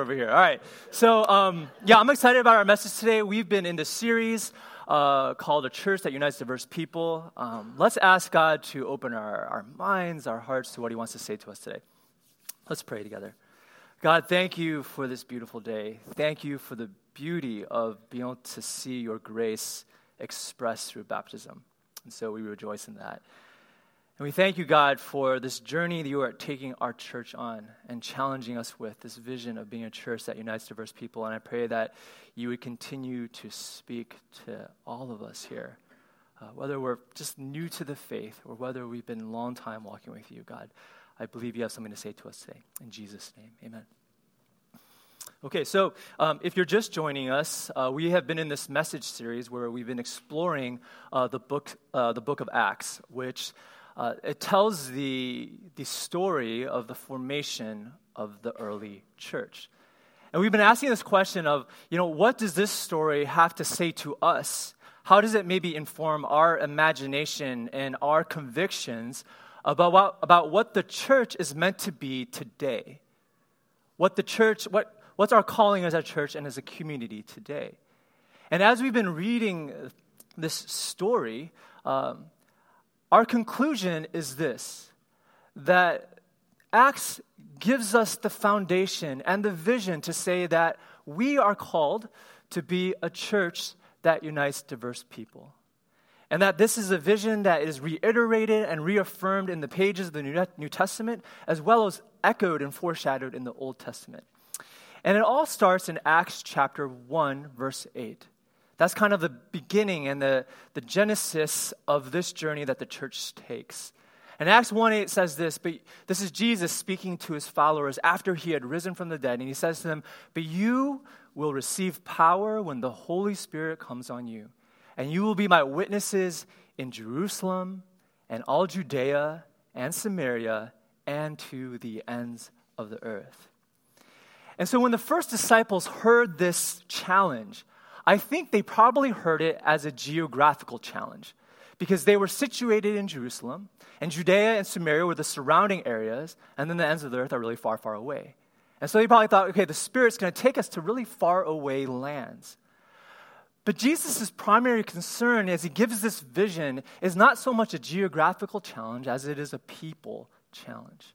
over here. All right. So, um, yeah, I'm excited about our message today. We've been in this series uh, called A Church That Unites Diverse People. Um, let's ask God to open our, our minds, our hearts to what He wants to say to us today. Let's pray together. God, thank you for this beautiful day. Thank you for the beauty of being able to see your grace expressed through baptism. And so we rejoice in that. And we thank you, God, for this journey that you are taking our church on and challenging us with this vision of being a church that unites diverse people. And I pray that you would continue to speak to all of us here, uh, whether we're just new to the faith or whether we've been a long time walking with you, God. I believe you have something to say to us today. In Jesus' name, amen. Okay, so um, if you're just joining us, uh, we have been in this message series where we've been exploring uh, the book, uh, the book of Acts, which uh, it tells the, the story of the formation of the early church. And we've been asking this question of, you know, what does this story have to say to us? How does it maybe inform our imagination and our convictions about what, about what the church is meant to be today? What the church, what, what's our calling as a church and as a community today? And as we've been reading this story, um, our conclusion is this that Acts gives us the foundation and the vision to say that we are called to be a church that unites diverse people. And that this is a vision that is reiterated and reaffirmed in the pages of the New Testament, as well as echoed and foreshadowed in the Old Testament. And it all starts in Acts chapter 1, verse 8. That's kind of the beginning and the, the genesis of this journey that the church takes. And Acts 1 8 says this, but this is Jesus speaking to his followers after he had risen from the dead. And he says to them, But you will receive power when the Holy Spirit comes on you. And you will be my witnesses in Jerusalem and all Judea and Samaria and to the ends of the earth. And so when the first disciples heard this challenge, I think they probably heard it as a geographical challenge because they were situated in Jerusalem, and Judea and Samaria were the surrounding areas, and then the ends of the earth are really far, far away. And so they probably thought, okay, the Spirit's going to take us to really far away lands. But Jesus' primary concern as he gives this vision is not so much a geographical challenge as it is a people challenge.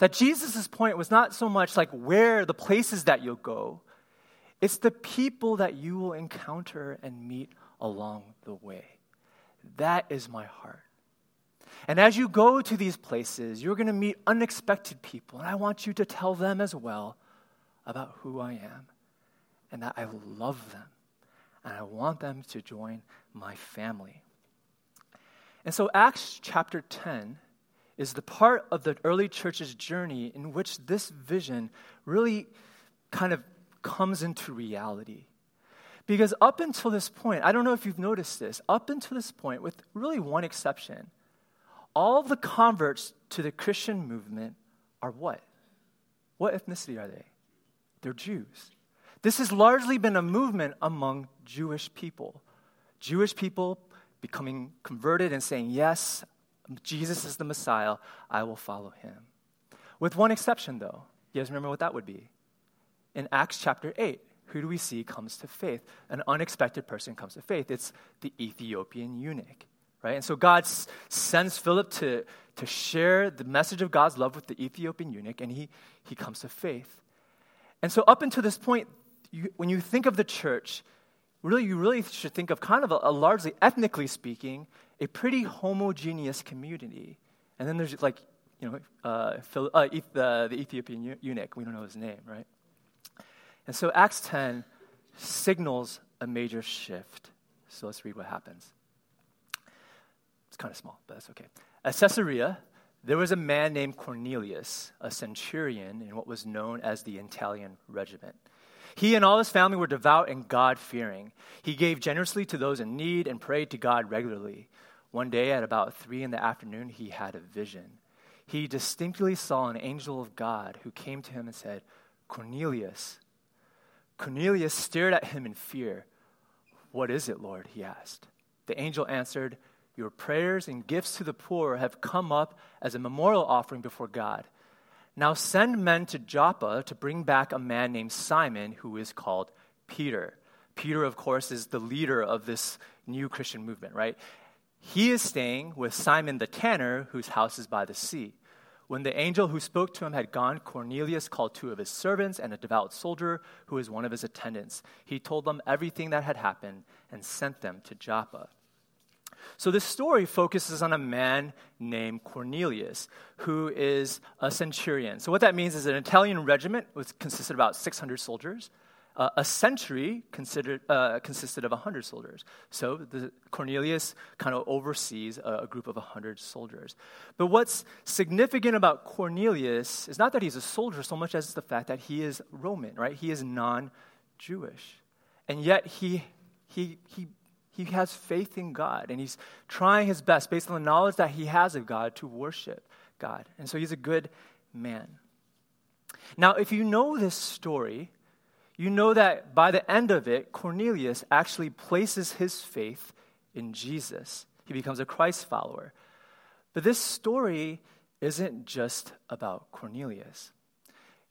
That Jesus' point was not so much like where the places that you'll go, it's the people that you will encounter and meet along the way. That is my heart. And as you go to these places, you're going to meet unexpected people. And I want you to tell them as well about who I am and that I love them. And I want them to join my family. And so, Acts chapter 10 is the part of the early church's journey in which this vision really kind of comes into reality. Because up until this point, I don't know if you've noticed this, up until this point, with really one exception, all the converts to the Christian movement are what? What ethnicity are they? They're Jews. This has largely been a movement among Jewish people. Jewish people becoming converted and saying, Yes, Jesus is the Messiah, I will follow him. With one exception, though. You guys remember what that would be? In Acts chapter 8, who do we see comes to faith? An unexpected person comes to faith. It's the Ethiopian eunuch, right? And so God sends Philip to, to share the message of God's love with the Ethiopian eunuch, and he, he comes to faith. And so, up until this point, you, when you think of the church, really, you really should think of kind of a, a largely, ethnically speaking, a pretty homogeneous community. And then there's like, you know, uh, Phil, uh, the, the Ethiopian eunuch. We don't know his name, right? And so Acts 10 signals a major shift. So let's read what happens. It's kind of small, but that's okay. At Caesarea, there was a man named Cornelius, a centurion in what was known as the Italian regiment. He and all his family were devout and God fearing. He gave generously to those in need and prayed to God regularly. One day at about three in the afternoon, he had a vision. He distinctly saw an angel of God who came to him and said, Cornelius. Cornelius stared at him in fear. What is it, Lord? he asked. The angel answered, Your prayers and gifts to the poor have come up as a memorial offering before God. Now send men to Joppa to bring back a man named Simon who is called Peter. Peter, of course, is the leader of this new Christian movement, right? He is staying with Simon the tanner, whose house is by the sea. When the angel who spoke to him had gone, Cornelius called two of his servants and a devout soldier who was one of his attendants. He told them everything that had happened and sent them to Joppa. So this story focuses on a man named Cornelius, who is a centurion. So what that means is an Italian regiment which consisted of about 600 soldiers. Uh, a century considered, uh, consisted of 100 soldiers. So the, Cornelius kind of oversees a, a group of 100 soldiers. But what's significant about Cornelius is not that he's a soldier so much as the fact that he is Roman, right? He is non Jewish. And yet he, he, he he has faith in God and he's trying his best based on the knowledge that he has of God to worship God. And so he's a good man. Now, if you know this story, you know that by the end of it, Cornelius actually places his faith in Jesus. He becomes a Christ follower. But this story isn't just about Cornelius.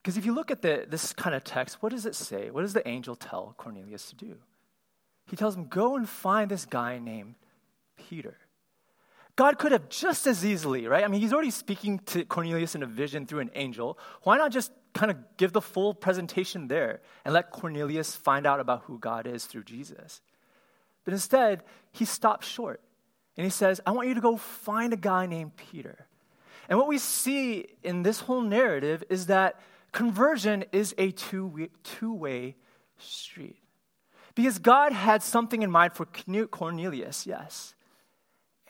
Because if you look at the, this kind of text, what does it say? What does the angel tell Cornelius to do? he tells him, Go and find this guy named Peter. God could have just as easily, right? I mean, he's already speaking to Cornelius in a vision through an angel. Why not just kind of give the full presentation there and let Cornelius find out about who God is through Jesus? But instead, he stops short and he says, I want you to go find a guy named Peter. And what we see in this whole narrative is that conversion is a two way street. Because God had something in mind for Cornelius, yes.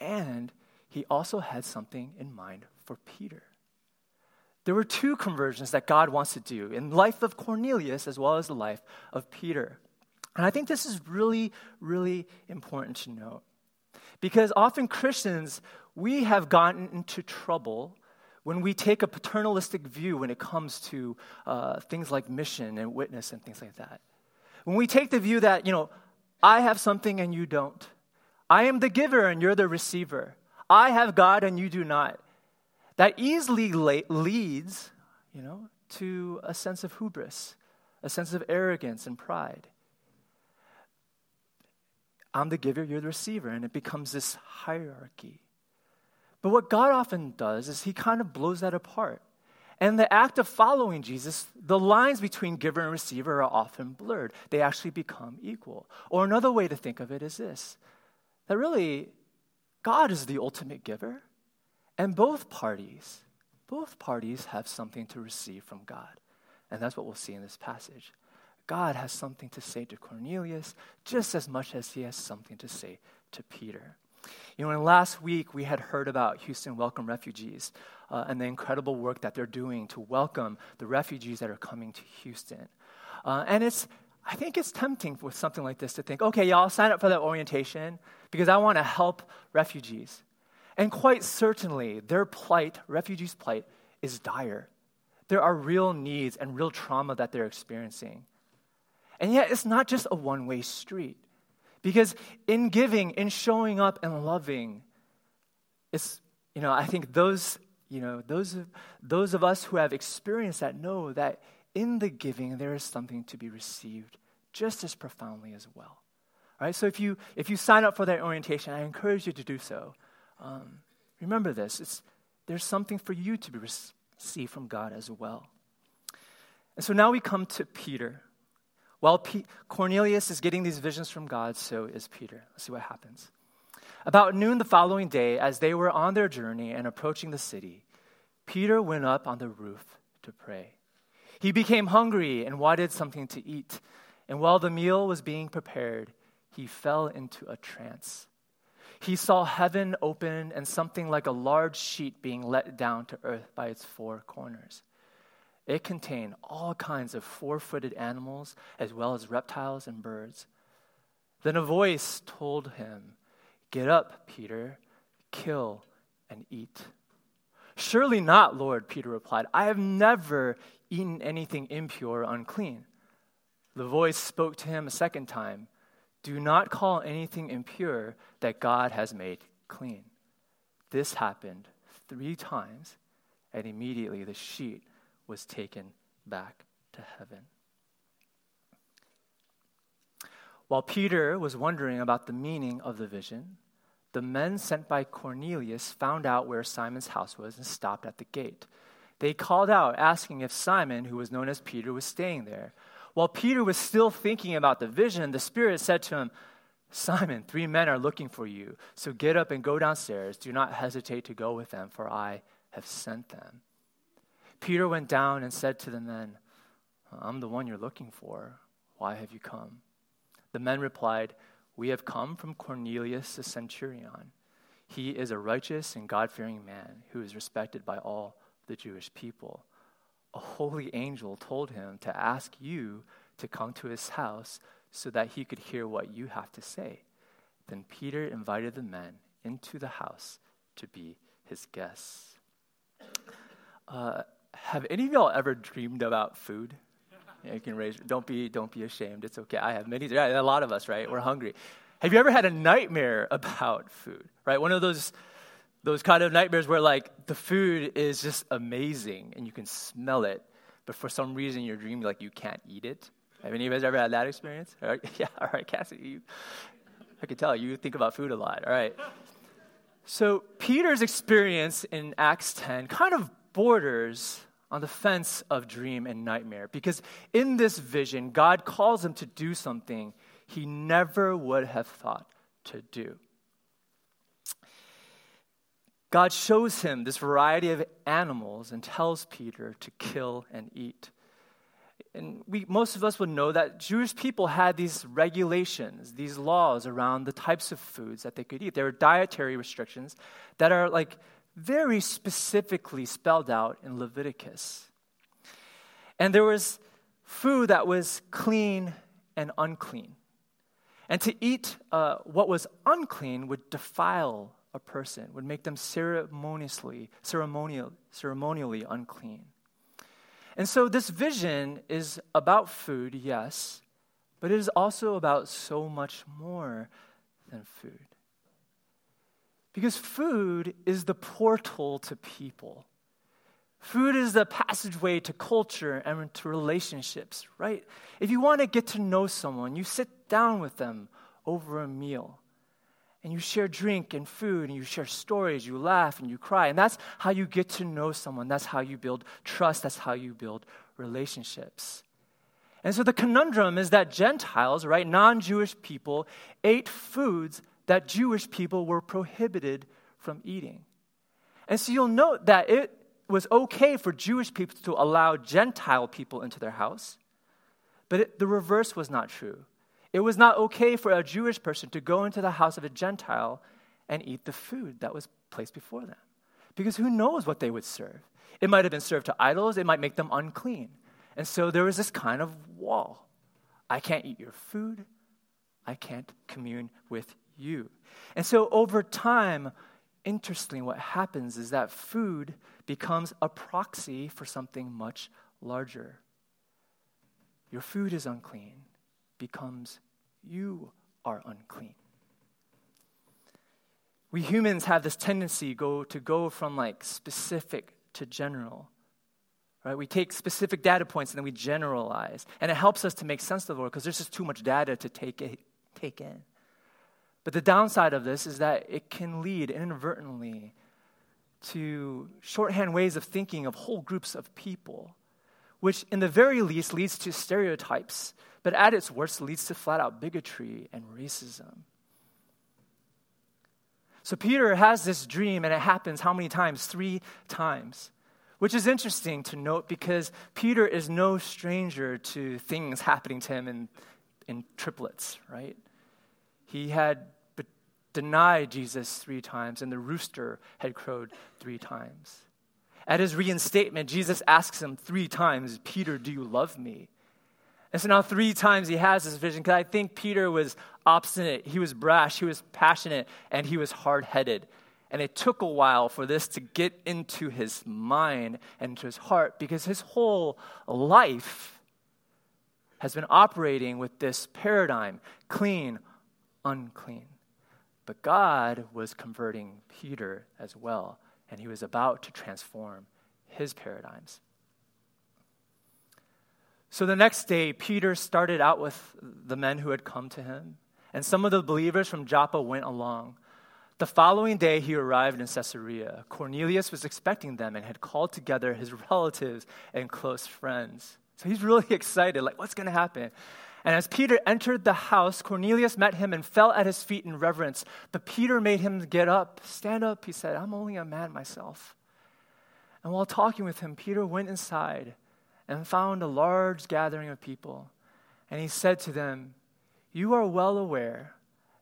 And he also had something in mind for Peter. There were two conversions that God wants to do in the life of Cornelius as well as the life of Peter. And I think this is really, really important to note. Because often Christians, we have gotten into trouble when we take a paternalistic view when it comes to uh, things like mission and witness and things like that. When we take the view that, you know, I have something and you don't, I am the giver and you're the receiver, I have God and you do not, that easily leads, you know, to a sense of hubris, a sense of arrogance and pride. I'm the giver, you're the receiver, and it becomes this hierarchy. But what God often does is He kind of blows that apart. And the act of following Jesus, the lines between giver and receiver are often blurred. They actually become equal. Or another way to think of it is this that really, God is the ultimate giver, and both parties, both parties have something to receive from God. And that's what we'll see in this passage. God has something to say to Cornelius just as much as he has something to say to Peter. You know, in last week we had heard about Houston Welcome Refugees uh, and the incredible work that they're doing to welcome the refugees that are coming to Houston. Uh, and it's, I think it's tempting with something like this to think, okay, y'all sign up for that orientation because I want to help refugees. And quite certainly, their plight, refugees' plight, is dire. There are real needs and real trauma that they're experiencing. And yet, it's not just a one way street. Because in giving, in showing up and loving, it's, you know, I think those, you know, those those of us who have experienced that know that in the giving there is something to be received just as profoundly as well. All right, so if you if you sign up for that orientation, I encourage you to do so. Um, remember this: it's, there's something for you to receive from God as well. And so now we come to Peter. While P- Cornelius is getting these visions from God, so is Peter. Let's see what happens. About noon the following day, as they were on their journey and approaching the city, Peter went up on the roof to pray. He became hungry and wanted something to eat. And while the meal was being prepared, he fell into a trance. He saw heaven open and something like a large sheet being let down to earth by its four corners. It contained all kinds of four footed animals, as well as reptiles and birds. Then a voice told him, Get up, Peter, kill and eat. Surely not, Lord, Peter replied. I have never eaten anything impure or unclean. The voice spoke to him a second time Do not call anything impure that God has made clean. This happened three times, and immediately the sheet was taken back to heaven. While Peter was wondering about the meaning of the vision, the men sent by Cornelius found out where Simon's house was and stopped at the gate. They called out, asking if Simon, who was known as Peter, was staying there. While Peter was still thinking about the vision, the Spirit said to him, Simon, three men are looking for you. So get up and go downstairs. Do not hesitate to go with them, for I have sent them. Peter went down and said to the men, I'm the one you're looking for. Why have you come? The men replied, We have come from Cornelius the centurion. He is a righteous and God fearing man who is respected by all the Jewish people. A holy angel told him to ask you to come to his house so that he could hear what you have to say. Then Peter invited the men into the house to be his guests. Uh, have any of y'all ever dreamed about food? You can raise. Don't be. Don't be ashamed. It's okay. I have many. A lot of us, right? We're hungry. Have you ever had a nightmare about food? Right, one of those those kind of nightmares where like the food is just amazing and you can smell it, but for some reason you're dreaming like you can't eat it. Have any of you guys ever had that experience? All right, yeah, all right, Cassie. You, I can tell you think about food a lot. All right. So Peter's experience in Acts 10 kind of borders on the fence of dream and nightmare because in this vision, God calls him to do something he never would have thought to do. God shows him this variety of animals and tells Peter to kill and eat. And we, most of us would know that Jewish people had these regulations, these laws around the types of foods that they could eat. There were dietary restrictions that are like very specifically spelled out in Leviticus. And there was food that was clean and unclean. And to eat uh, what was unclean would defile a person, would make them ceremoniously, ceremonial, ceremonially unclean. And so this vision is about food, yes, but it is also about so much more than food. Because food is the portal to people. Food is the passageway to culture and to relationships, right? If you want to get to know someone, you sit down with them over a meal and you share drink and food and you share stories, you laugh and you cry. And that's how you get to know someone. That's how you build trust. That's how you build relationships. And so the conundrum is that Gentiles, right, non Jewish people, ate foods that Jewish people were prohibited from eating. And so you'll note that it was okay for Jewish people to allow Gentile people into their house, but it, the reverse was not true. It was not okay for a Jewish person to go into the house of a Gentile and eat the food that was placed before them. Because who knows what they would serve? It might have been served to idols, it might make them unclean. And so there was this kind of wall. I can't eat your food, I can't commune with you. And so over time, interestingly, what happens is that food becomes a proxy for something much larger. Your food is unclean becomes you are unclean. We humans have this tendency go, to go from like specific to general. Right? We take specific data points and then we generalize. And it helps us to make sense of the world because there's just too much data to take, it, take in. But the downside of this is that it can lead inadvertently to shorthand ways of thinking of whole groups of people, which in the very least leads to stereotypes but at its worst leads to flat out bigotry and racism. So Peter has this dream, and it happens how many times? Three times. Which is interesting to note because Peter is no stranger to things happening to him in, in triplets, right? He had denied Jesus three times, and the rooster had crowed three times. At his reinstatement, Jesus asks him three times, Peter, do you love me? And so now, three times he has this vision because I think Peter was obstinate, he was brash, he was passionate, and he was hard headed. And it took a while for this to get into his mind and into his heart because his whole life has been operating with this paradigm clean, unclean. But God was converting Peter as well, and he was about to transform his paradigms. So the next day, Peter started out with the men who had come to him, and some of the believers from Joppa went along. The following day, he arrived in Caesarea. Cornelius was expecting them and had called together his relatives and close friends. So he's really excited, like, what's going to happen? And as Peter entered the house, Cornelius met him and fell at his feet in reverence. But Peter made him get up. Stand up, he said. I'm only a man myself. And while talking with him, Peter went inside and found a large gathering of people. And he said to them, You are well aware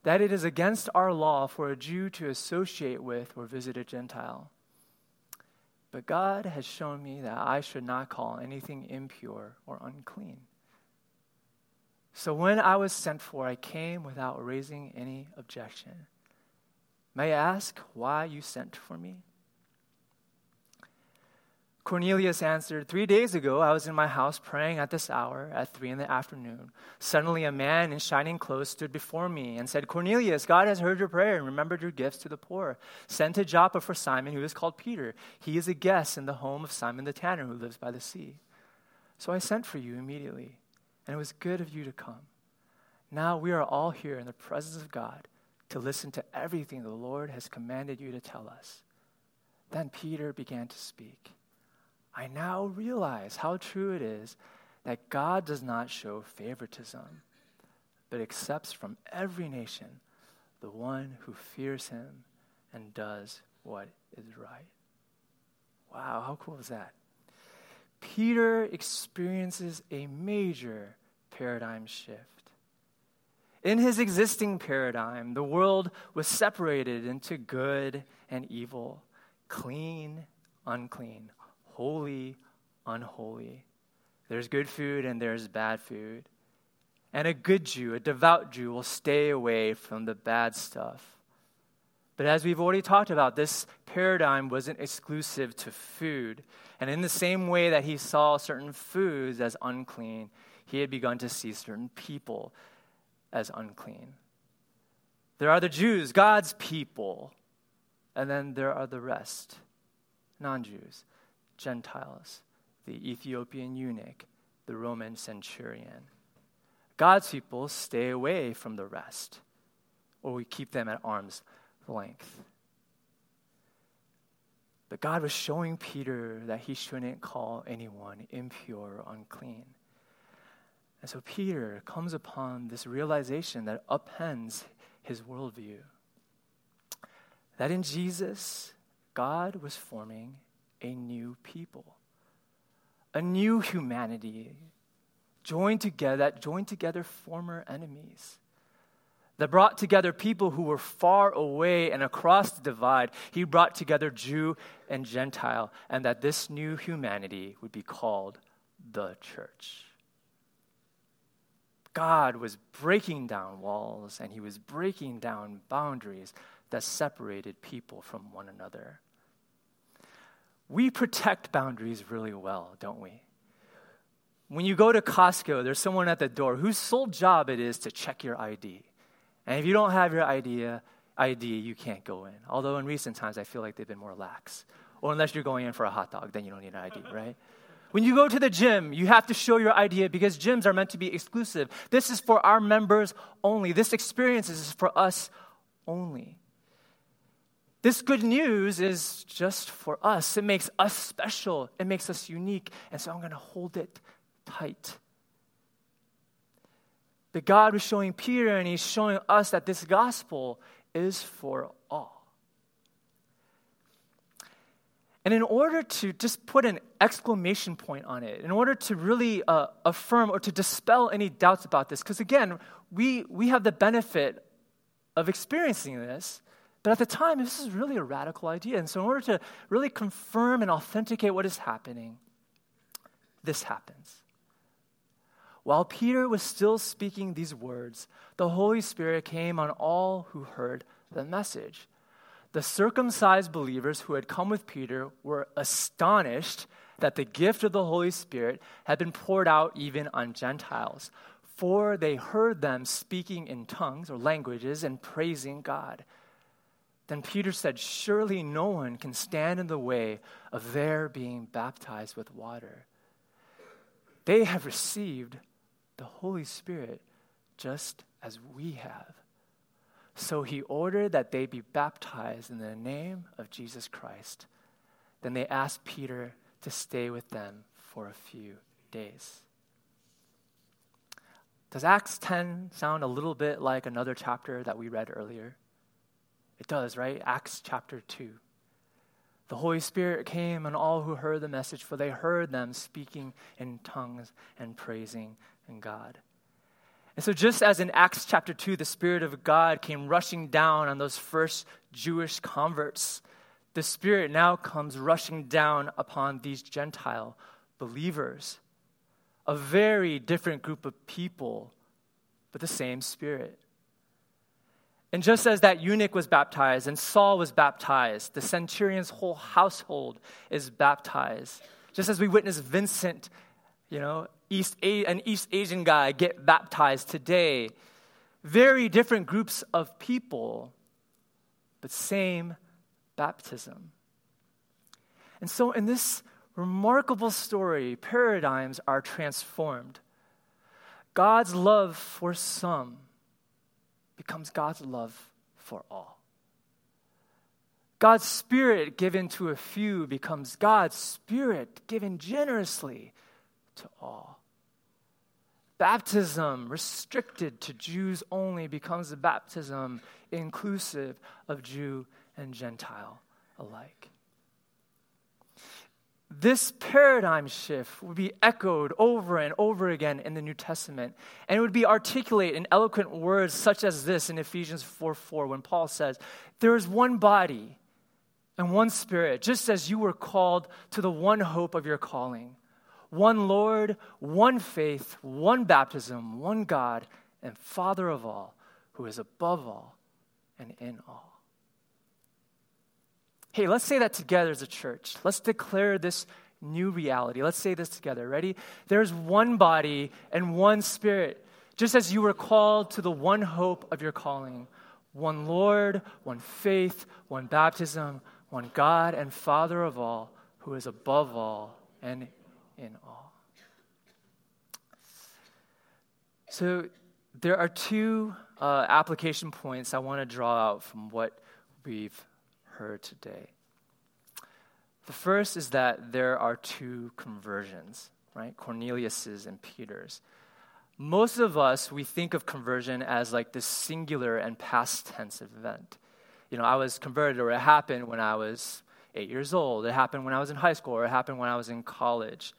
that it is against our law for a Jew to associate with or visit a Gentile. But God has shown me that I should not call anything impure or unclean. So when I was sent for, I came without raising any objection. May I ask why you sent for me? Cornelius answered, Three days ago, I was in my house praying at this hour, at three in the afternoon. Suddenly, a man in shining clothes stood before me and said, Cornelius, God has heard your prayer and remembered your gifts to the poor. Send to Joppa for Simon, who is called Peter. He is a guest in the home of Simon the tanner, who lives by the sea. So I sent for you immediately, and it was good of you to come. Now we are all here in the presence of God to listen to everything the Lord has commanded you to tell us. Then Peter began to speak. I now realize how true it is that God does not show favoritism, but accepts from every nation the one who fears him and does what is right. Wow, how cool is that? Peter experiences a major paradigm shift. In his existing paradigm, the world was separated into good and evil, clean, unclean, holy, unholy. There's good food and there's bad food. And a good Jew, a devout Jew, will stay away from the bad stuff. But as we've already talked about, this paradigm wasn't exclusive to food. And in the same way that he saw certain foods as unclean, he had begun to see certain people as unclean. There are the Jews, God's people, and then there are the rest, non Jews. Gentiles, the Ethiopian eunuch, the Roman centurion. God's people stay away from the rest, or we keep them at arm's length. But God was showing Peter that he shouldn't call anyone impure or unclean. And so Peter comes upon this realization that upends his worldview. That in Jesus, God was forming a new people, a new humanity, joined together, that joined together former enemies, that brought together people who were far away and across the divide. He brought together Jew and Gentile, and that this new humanity would be called the church. God was breaking down walls and he was breaking down boundaries that separated people from one another we protect boundaries really well, don't we? When you go to Costco, there's someone at the door whose sole job it is to check your ID. And if you don't have your ID, uh, ID, you can't go in. Although in recent times, I feel like they've been more lax. Or unless you're going in for a hot dog, then you don't need an ID, right? When you go to the gym, you have to show your ID because gyms are meant to be exclusive. This is for our members only. This experience is for us only. This good news is just for us. It makes us special, it makes us unique. And so I'm going to hold it tight. But God was showing Peter and he's showing us that this gospel is for all. And in order to just put an exclamation point on it, in order to really uh, affirm or to dispel any doubts about this, because again, we, we have the benefit of experiencing this, but at the time, this is really a radical idea. And so, in order to really confirm and authenticate what is happening, this happens. While Peter was still speaking these words, the Holy Spirit came on all who heard the message. The circumcised believers who had come with Peter were astonished that the gift of the Holy Spirit had been poured out even on Gentiles, for they heard them speaking in tongues or languages and praising God. Then Peter said, Surely no one can stand in the way of their being baptized with water. they have received the Holy Spirit just as we have. So he ordered that they be baptized in the name of Jesus Christ. Then they asked Peter to stay with them for a few days. Does Acts 10 sound a little bit like another chapter that we read earlier? It does, right? Acts chapter 2. The Holy Spirit came on all who heard the message, for they heard them speaking in tongues and praising in God. And so, just as in Acts chapter 2, the Spirit of God came rushing down on those first Jewish converts, the Spirit now comes rushing down upon these Gentile believers. A very different group of people, but the same Spirit. And just as that eunuch was baptized and Saul was baptized, the centurion's whole household is baptized. Just as we witness Vincent, you know, East A- an East Asian guy get baptized today. Very different groups of people, but same baptism. And so, in this remarkable story, paradigms are transformed. God's love for some becomes God's love for all. God's spirit given to a few becomes God's spirit given generously to all. Baptism restricted to Jews only becomes a baptism inclusive of Jew and Gentile alike. This paradigm shift would be echoed over and over again in the New Testament, and it would be articulated in eloquent words such as this in Ephesians 4 4, when Paul says, There is one body and one spirit, just as you were called to the one hope of your calling one Lord, one faith, one baptism, one God, and Father of all, who is above all and in all. Hey, let's say that together as a church. Let's declare this new reality. Let's say this together. Ready? There's one body and one spirit, just as you were called to the one hope of your calling one Lord, one faith, one baptism, one God and Father of all, who is above all and in all. So, there are two uh, application points I want to draw out from what we've heard today. The first is that there are two conversions, right? Cornelius's and Peter's. Most of us, we think of conversion as like this singular and past tense event. You know, I was converted, or it happened when I was eight years old, it happened when I was in high school, or it happened when I was in college.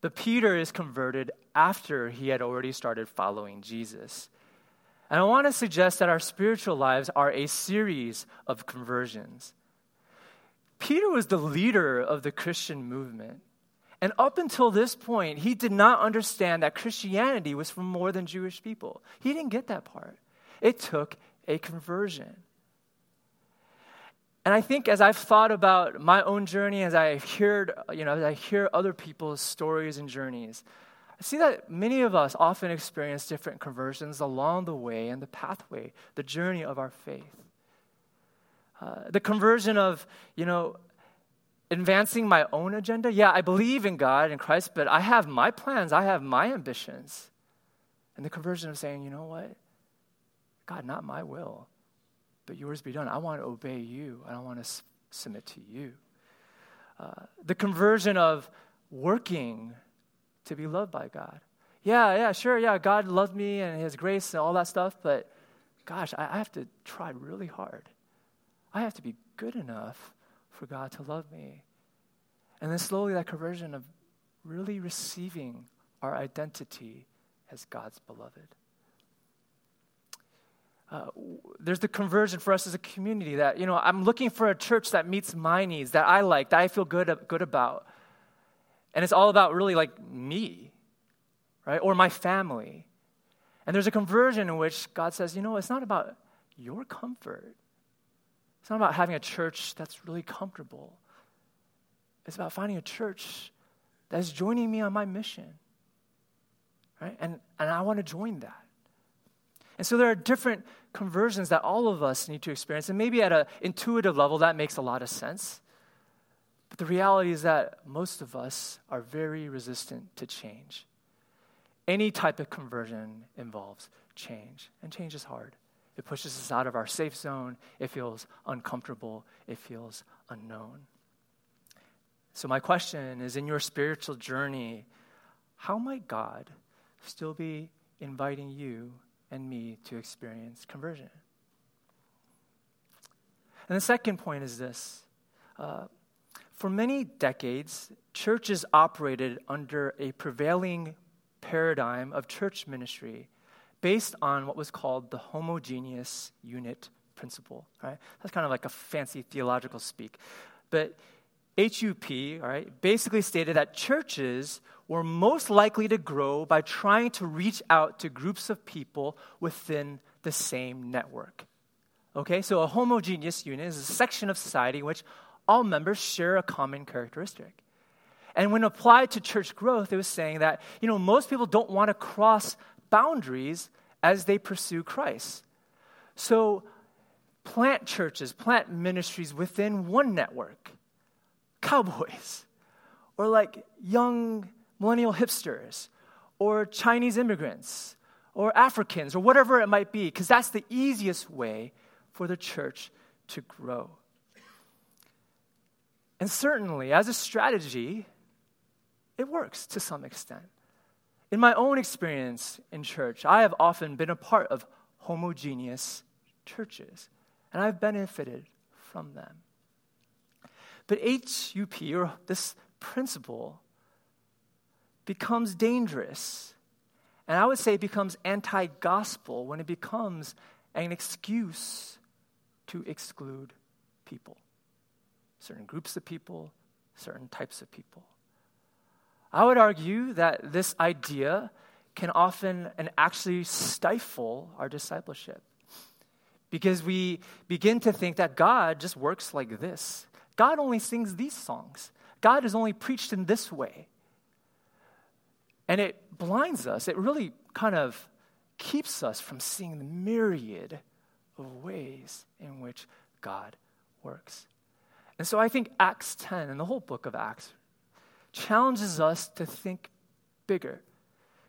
But Peter is converted after he had already started following Jesus. And I want to suggest that our spiritual lives are a series of conversions. Peter was the leader of the Christian movement. And up until this point, he did not understand that Christianity was for more than Jewish people. He didn't get that part. It took a conversion. And I think as I've thought about my own journey, as I've heard, you know, as I hear other people's stories and journeys, I see that many of us often experience different conversions along the way and the pathway, the journey of our faith. Uh, the conversion of, you know, advancing my own agenda. Yeah, I believe in God and Christ, but I have my plans, I have my ambitions. And the conversion of saying, you know what? God, not my will, but yours be done. I want to obey you. I don't want to s- submit to you. Uh, the conversion of working to be loved by God. Yeah, yeah, sure, yeah, God loved me and His grace and all that stuff, but gosh, I, have to try really hard. I have to be good enough for God to love me. And then slowly that conversion of really receiving our identity as God's beloved. Uh, there's the conversion for us as a community that, you know, I'm looking for a church that meets my needs, that I like, that I feel good, good about. And it's all about really like me, right? Or my family. And there's a conversion in which God says, you know, it's not about your comfort. It's not about having a church that's really comfortable. It's about finding a church that's joining me on my mission. Right? And, and I want to join that. And so there are different conversions that all of us need to experience. And maybe at an intuitive level, that makes a lot of sense. But the reality is that most of us are very resistant to change. Any type of conversion involves change, and change is hard. It pushes us out of our safe zone. It feels uncomfortable. It feels unknown. So, my question is in your spiritual journey, how might God still be inviting you and me to experience conversion? And the second point is this uh, for many decades, churches operated under a prevailing paradigm of church ministry based on what was called the homogeneous unit principle. Right? That's kind of like a fancy theological speak. But HUP, all right, basically stated that churches were most likely to grow by trying to reach out to groups of people within the same network. Okay, so a homogeneous unit is a section of society in which all members share a common characteristic. And when applied to church growth, it was saying that, you know, most people don't want to cross boundaries as they pursue Christ. So plant churches, plant ministries within one network. Cowboys, or like young millennial hipsters, or Chinese immigrants, or Africans, or whatever it might be, because that's the easiest way for the church to grow. And certainly, as a strategy, it works to some extent. In my own experience in church, I have often been a part of homogeneous churches, and I've benefited from them. But HUP, or this principle, becomes dangerous. And I would say it becomes anti gospel when it becomes an excuse to exclude people certain groups of people, certain types of people. I would argue that this idea can often and actually stifle our discipleship because we begin to think that God just works like this. God only sings these songs. God is only preached in this way. And it blinds us. It really kind of keeps us from seeing the myriad of ways in which God works. And so I think Acts 10 and the whole book of Acts challenges us to think bigger.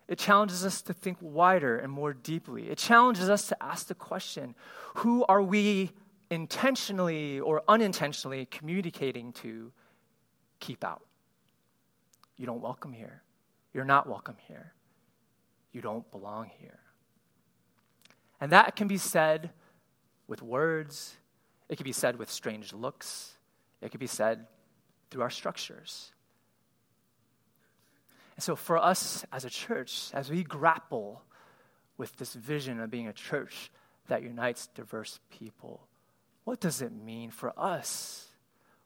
It challenges us to think wider and more deeply. It challenges us to ask the question who are we intentionally or unintentionally communicating to keep out? You don't welcome here. You're not welcome here. You don't belong here. And that can be said with words, it can be said with strange looks, it could be said through our structures. And so, for us as a church, as we grapple with this vision of being a church that unites diverse people, what does it mean for us?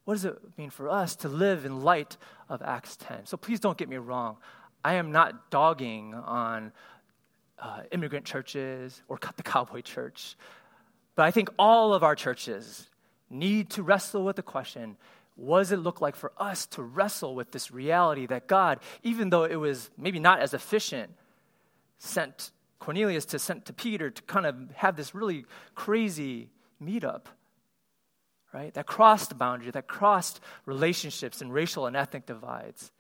What does it mean for us to live in light of Acts 10? So, please don't get me wrong. I am not dogging on uh, immigrant churches or the cowboy church, but I think all of our churches need to wrestle with the question what does it look like for us to wrestle with this reality that God, even though it was maybe not as efficient, sent Cornelius to sent to Peter to kind of have this really crazy meetup, right? That crossed boundary, that crossed relationships and racial and ethnic divides.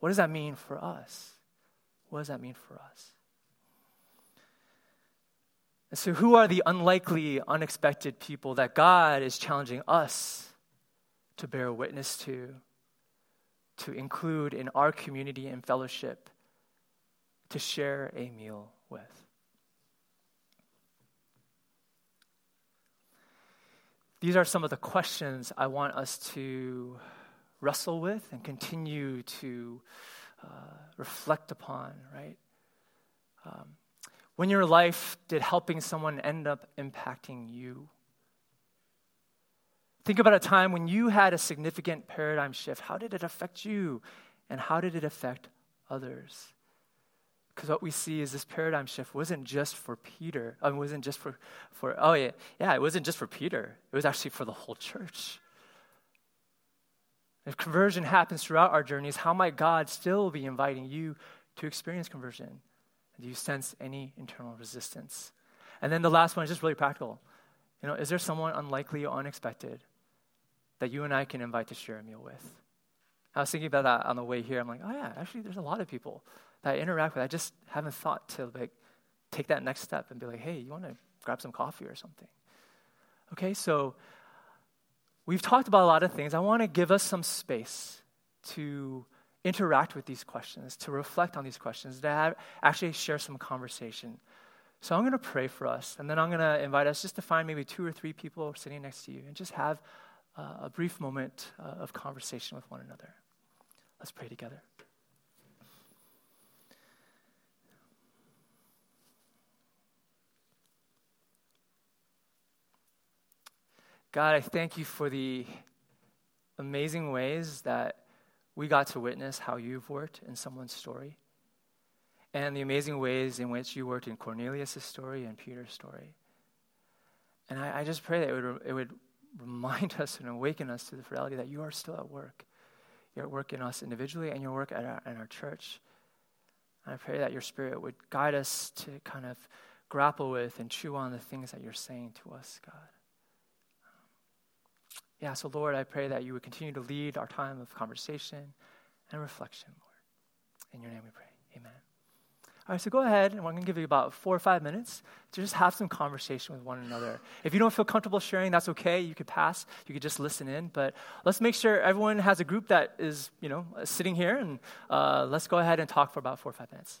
What does that mean for us? What does that mean for us? And so, who are the unlikely, unexpected people that God is challenging us to bear witness to, to include in our community and fellowship, to share a meal with? These are some of the questions I want us to wrestle with and continue to uh, reflect upon, right? Um, when your life did helping someone end up impacting you? Think about a time when you had a significant paradigm shift. How did it affect you? And how did it affect others? Because what we see is this paradigm shift wasn't just for Peter. I mean, it wasn't just for, for, oh yeah, yeah, it wasn't just for Peter. It was actually for the whole church. If conversion happens throughout our journeys, how might God still be inviting you to experience conversion? Do you sense any internal resistance? And then the last one is just really practical. You know, is there someone unlikely or unexpected that you and I can invite to share a meal with. I was thinking about that on the way here. I'm like, oh yeah, actually, there's a lot of people that I interact with. I just haven't thought to like take that next step and be like, hey, you want to grab some coffee or something? Okay, so we've talked about a lot of things. I want to give us some space to interact with these questions, to reflect on these questions, to have, actually share some conversation. So I'm going to pray for us, and then I'm going to invite us just to find maybe two or three people sitting next to you and just have uh, a brief moment uh, of conversation with one another. Let's pray together. God, I thank you for the amazing ways that we got to witness how you've worked in someone's story and the amazing ways in which you worked in Cornelius' story and Peter's story. And I, I just pray that it would, it would remind us and awaken us to the reality that you are still at work. You're at work in us individually and your work at our, in our church. And I pray that your spirit would guide us to kind of grapple with and chew on the things that you're saying to us, God. Yeah, so Lord, I pray that you would continue to lead our time of conversation and reflection, Lord. In your name we pray. Amen. All right, so go ahead, and we're going to give you about four or five minutes to just have some conversation with one another. If you don't feel comfortable sharing, that's okay. You could pass. You could just listen in. But let's make sure everyone has a group that is, you know, sitting here, and uh, let's go ahead and talk for about four or five minutes.